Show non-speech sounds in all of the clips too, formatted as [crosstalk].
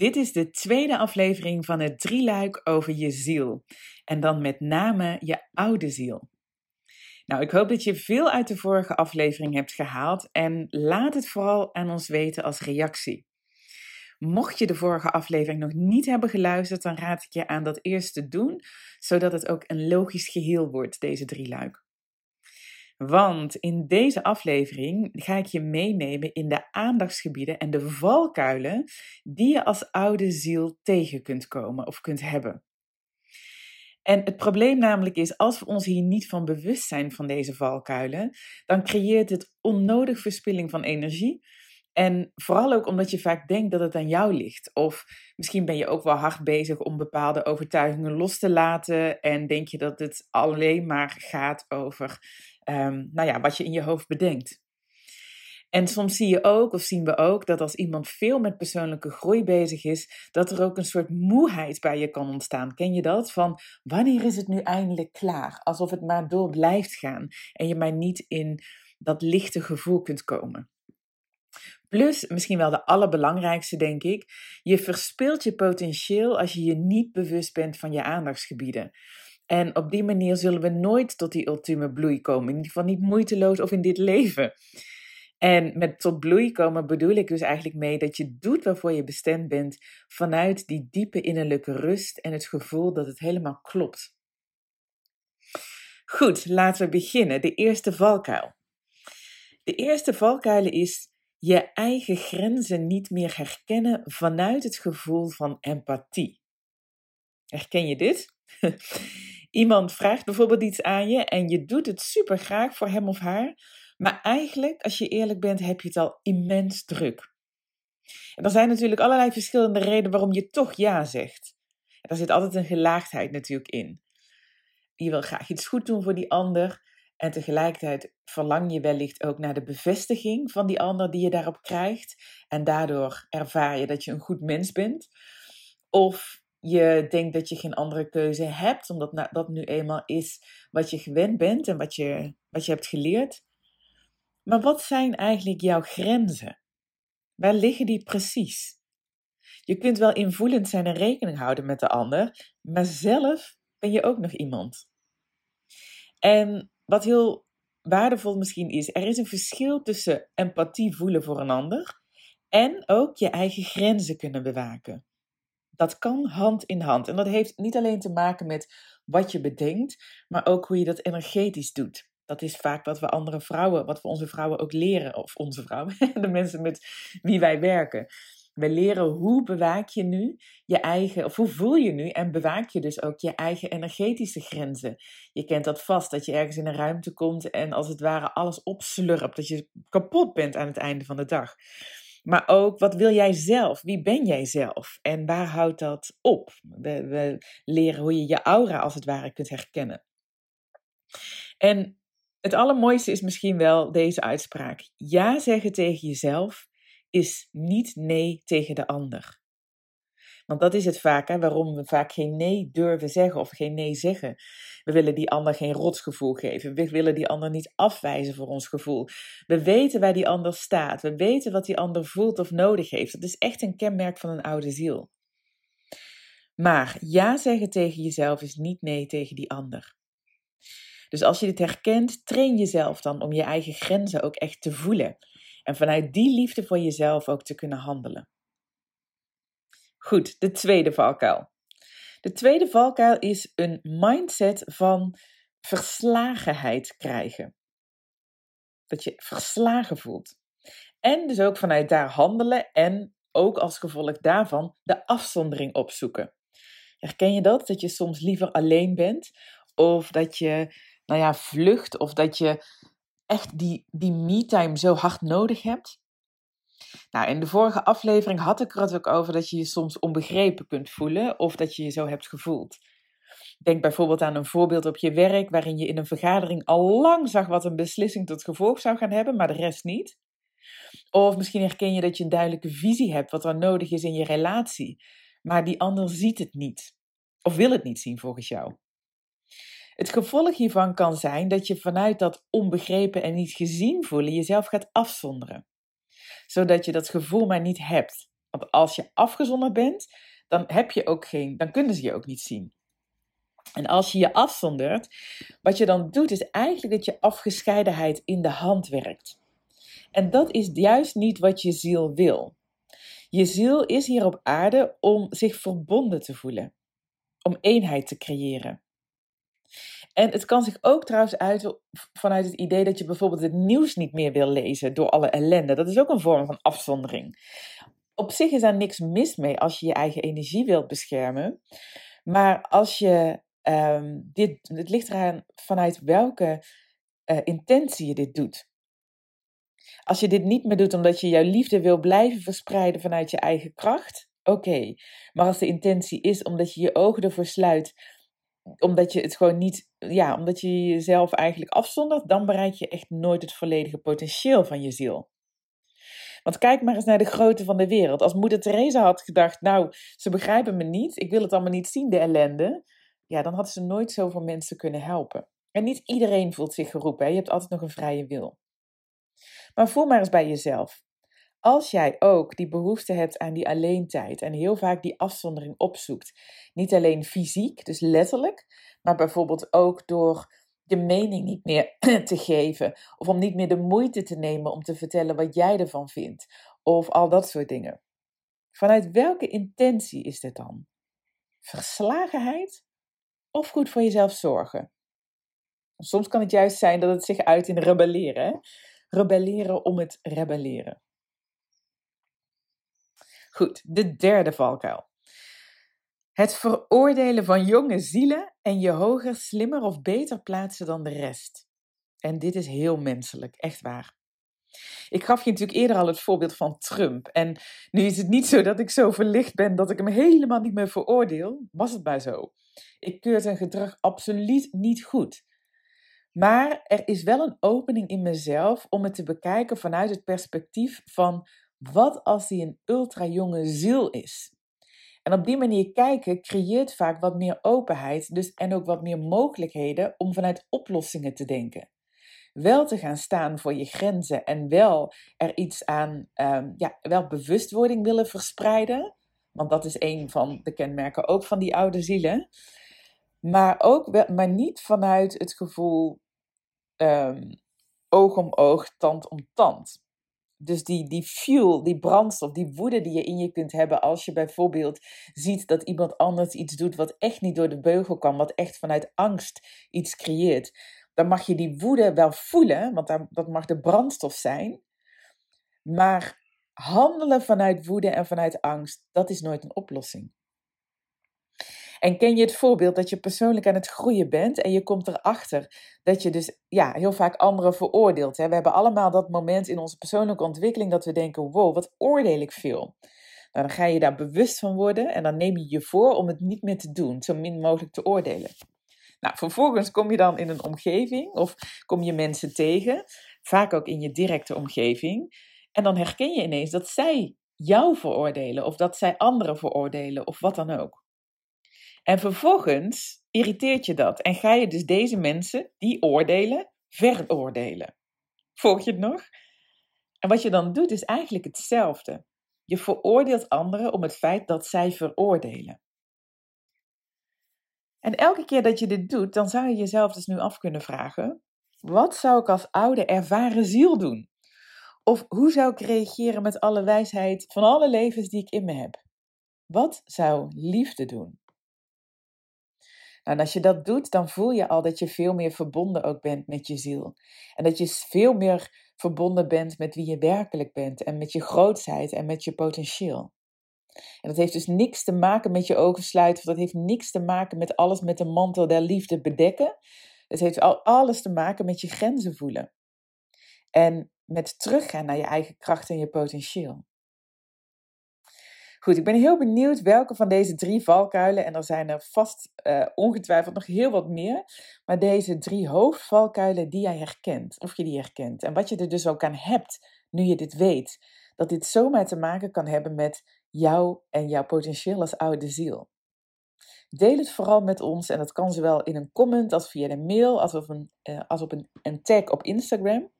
Dit is de tweede aflevering van het drieluik over je ziel. En dan met name je oude ziel. Nou, ik hoop dat je veel uit de vorige aflevering hebt gehaald en laat het vooral aan ons weten als reactie. Mocht je de vorige aflevering nog niet hebben geluisterd, dan raad ik je aan dat eerst te doen, zodat het ook een logisch geheel wordt, deze drieluik. Want in deze aflevering ga ik je meenemen in de aandachtsgebieden en de valkuilen die je als oude ziel tegen kunt komen of kunt hebben. En het probleem namelijk is, als we ons hier niet van bewust zijn van deze valkuilen, dan creëert het onnodig verspilling van energie. En vooral ook omdat je vaak denkt dat het aan jou ligt. Of misschien ben je ook wel hard bezig om bepaalde overtuigingen los te laten. En denk je dat het alleen maar gaat over um, nou ja, wat je in je hoofd bedenkt. En soms zie je ook, of zien we ook, dat als iemand veel met persoonlijke groei bezig is, dat er ook een soort moeheid bij je kan ontstaan. Ken je dat? Van wanneer is het nu eindelijk klaar? Alsof het maar door blijft gaan en je maar niet in dat lichte gevoel kunt komen. Plus, misschien wel de allerbelangrijkste, denk ik, je verspilt je potentieel als je je niet bewust bent van je aandachtsgebieden. En op die manier zullen we nooit tot die ultieme bloei komen. In ieder geval niet moeiteloos of in dit leven. En met tot bloei komen bedoel ik dus eigenlijk mee dat je doet waarvoor je bestemd bent vanuit die diepe innerlijke rust en het gevoel dat het helemaal klopt. Goed, laten we beginnen. De eerste valkuil. De eerste valkuil is je eigen grenzen niet meer herkennen vanuit het gevoel van empathie. Herken je dit? [laughs] Iemand vraagt bijvoorbeeld iets aan je en je doet het super graag voor hem of haar, maar eigenlijk, als je eerlijk bent, heb je het al immens druk. En er zijn natuurlijk allerlei verschillende redenen waarom je toch ja zegt. Daar zit altijd een gelaagdheid natuurlijk in. Je wil graag iets goed doen voor die ander en tegelijkertijd verlang je wellicht ook naar de bevestiging van die ander die je daarop krijgt. En daardoor ervaar je dat je een goed mens bent. Of je denkt dat je geen andere keuze hebt, omdat dat nu eenmaal is wat je gewend bent en wat je, wat je hebt geleerd. Maar wat zijn eigenlijk jouw grenzen? Waar liggen die precies? Je kunt wel invoelend zijn en rekening houden met de ander, maar zelf ben je ook nog iemand. En wat heel waardevol misschien is, er is een verschil tussen empathie voelen voor een ander en ook je eigen grenzen kunnen bewaken. Dat kan hand in hand. En dat heeft niet alleen te maken met wat je bedenkt, maar ook hoe je dat energetisch doet. Dat is vaak wat we andere vrouwen, wat we onze vrouwen ook leren, of onze vrouwen, [laughs] de mensen met wie wij werken. We leren hoe bewaak je nu je eigen, of hoe voel je nu en bewaak je dus ook je eigen energetische grenzen. Je kent dat vast, dat je ergens in een ruimte komt en als het ware alles opslurpt, dat je kapot bent aan het einde van de dag. Maar ook, wat wil jij zelf? Wie ben jij zelf? En waar houdt dat op? We, leren hoe je je aura als het ware kunt herkennen. En het allermooiste is misschien wel deze uitspraak. Ja zeggen tegen jezelf is niet nee tegen de ander. Want dat is het vaak, hè, waarom we vaak geen nee durven zeggen of geen nee zeggen. We willen die ander geen rotsgevoel geven. We willen die ander niet afwijzen voor ons gevoel. We weten waar die ander staat. We weten wat die ander voelt of nodig heeft. Dat is echt een kenmerk van een oude ziel. Maar ja zeggen tegen jezelf is niet nee tegen die ander. Dus als je dit herkent, train jezelf dan om je eigen grenzen ook echt te voelen. En vanuit die liefde voor jezelf ook te kunnen handelen. Goed, de tweede valkuil. De tweede valkuil is een mindset van verslagenheid krijgen. Dat je verslagen voelt. En dus ook vanuit daar handelen en ook als gevolg daarvan de afzondering opzoeken. Herken je dat? Dat je soms liever alleen bent of dat je nou ja, vlucht of dat je echt die, die me-time zo hard nodig hebt. Nou, in de vorige aflevering had ik er het ook over dat je je soms onbegrepen kunt voelen of dat je je zo hebt gevoeld. Denk bijvoorbeeld aan een voorbeeld op je werk waarin je in een vergadering al lang zag wat een beslissing tot gevolg zou gaan hebben, maar de rest niet. Of misschien herken je dat je een duidelijke visie hebt wat er nodig is in je relatie, maar die ander ziet het niet of wil het niet zien volgens jou. Het gevolg hiervan kan zijn dat je vanuit dat onbegrepen en niet gezien voelen jezelf gaat afzonderen zodat je dat gevoel maar niet hebt. Want als je afgezonderd bent, dan heb je ook geen, dan kunnen ze je ook niet zien. En als je je afzondert, wat je dan doet, is eigenlijk dat je afgescheidenheid in de hand werkt. En dat is juist niet wat je ziel wil. Je ziel is hier op aarde om zich verbonden te voelen, om eenheid te creëren. En het kan zich ook trouwens uiten vanuit het idee dat je bijvoorbeeld het nieuws niet meer wil lezen door alle ellende. Dat is ook een vorm van afzondering. Op zich is daar niks mis mee als je je eigen energie wilt beschermen. Maar als je um, dit, het ligt eraan vanuit welke uh, intentie je dit doet. Als je dit niet meer doet omdat je jouw liefde wil blijven verspreiden vanuit je eigen kracht, oké. Maar als de intentie is omdat je je ogen ervoor sluit, omdat je het gewoon niet, ja, omdat je jezelf eigenlijk afzondert, dan bereik je echt nooit het volledige potentieel van je ziel. Want kijk maar eens naar de grootte van de wereld. Als moeder Teresa had gedacht, nou, ze begrijpen me niet, ik wil het allemaal niet zien, de ellende ja, dan hadden ze nooit zoveel mensen kunnen helpen. En niet iedereen voelt zich geroepen. Hè? Je hebt altijd nog een vrije wil. Maar voel maar eens bij jezelf. Als jij ook die behoefte hebt aan die alleentijd en heel vaak die afzondering opzoekt, niet alleen fysiek, dus letterlijk, maar bijvoorbeeld ook door je mening niet meer [clears throat] te geven of om niet meer de moeite te nemen om te vertellen wat jij ervan vindt of al dat soort dingen. Vanuit welke intentie is dit dan? Verslagenheid of goed voor jezelf zorgen. Soms kan het juist zijn dat het zich uit in rebelleren. Rebelleren om het rebelleren. Goed, de derde valkuil. Het veroordelen van jonge zielen en je hoger, slimmer of beter plaatsen dan de rest. En dit is heel menselijk, echt waar. Ik gaf je natuurlijk eerder al het voorbeeld van Trump. En nu is het niet zo dat ik zo verlicht ben dat ik hem helemaal niet meer veroordeel. Was het maar zo. Ik keur zijn gedrag absoluut niet goed. Maar er is wel een opening in mezelf om het te bekijken vanuit het perspectief van wat als hij een ultra jonge ziel is. En op die manier kijken creëert vaak wat meer openheid dus, en ook wat meer mogelijkheden om vanuit oplossingen te denken. Wel te gaan staan voor je grenzen en wel er iets aan, um, ja, wel bewustwording willen verspreiden. Want dat is een van de kenmerken ook van die oude zielen. Maar, ook, maar niet vanuit het gevoel um, oog om oog, tand om tand. Dus die, die fuel, die brandstof, die woede die je in je kunt hebben als je bijvoorbeeld ziet dat iemand anders iets doet wat echt niet door de beugel kan, wat echt vanuit angst iets creëert. Dan mag je die woede wel voelen, want dat mag de brandstof zijn. Maar handelen vanuit woede en vanuit angst, dat is nooit een oplossing. En ken je het voorbeeld dat je persoonlijk aan het groeien bent en je komt erachter dat je dus ja, heel vaak anderen veroordeelt. Hè? We hebben allemaal dat moment in onze persoonlijke ontwikkeling dat we denken, wow, wat oordeel ik veel. Nou, dan ga je daar bewust van worden en dan neem je je voor om het niet meer te doen, zo min mogelijk te oordelen. Nou, vervolgens kom je dan in een omgeving of kom je mensen tegen, vaak ook in je directe omgeving, en dan herken je ineens dat zij jou veroordelen of dat zij anderen veroordelen of wat dan ook. En vervolgens irriteert je dat en ga je dus deze mensen die oordelen veroordelen. Volg je het nog? En wat je dan doet is eigenlijk hetzelfde. Je veroordeelt anderen om het feit dat zij veroordelen. En elke keer dat je dit doet, dan zou je jezelf dus nu af kunnen vragen: wat zou ik als oude ervaren ziel doen? Of hoe zou ik reageren met alle wijsheid van alle levens die ik in me heb? Wat zou liefde doen? Nou, en als je dat doet, dan voel je al dat je veel meer verbonden ook bent met je ziel. En dat je veel meer verbonden bent met wie je werkelijk bent en met je grootheid en met je potentieel. En dat heeft dus niks te maken met je ogen sluiten, dat heeft niks te maken met alles met de mantel der liefde bedekken. Het heeft al alles te maken met je grenzen voelen. En met teruggaan naar je eigen kracht en je potentieel. Goed, ik ben heel benieuwd welke van deze drie valkuilen, en er zijn er vast uh, ongetwijfeld nog heel wat meer, maar deze drie hoofdvalkuilen die jij herkent, of je die herkent, en wat je er dus ook aan hebt nu je dit weet, dat dit zomaar te maken kan hebben met jou en jouw potentieel als oude ziel. Deel het vooral met ons en dat kan zowel in een comment als via de mail, als op een, uh, als op een, een tag op Instagram.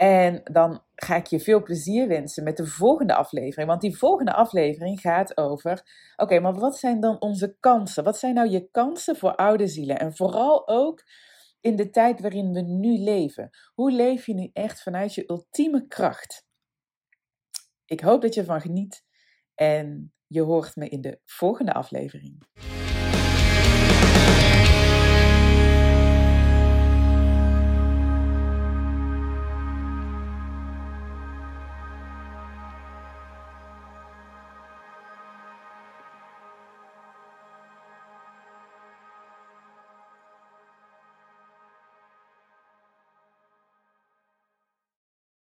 En dan ga ik je veel plezier wensen met de volgende aflevering. Want die volgende aflevering gaat over: oké, maar wat zijn dan onze kansen? Wat zijn nou je kansen voor oude zielen? En vooral ook in de tijd waarin we nu leven. Hoe leef je nu echt vanuit je ultieme kracht? Ik hoop dat je ervan geniet en je hoort me in de volgende aflevering.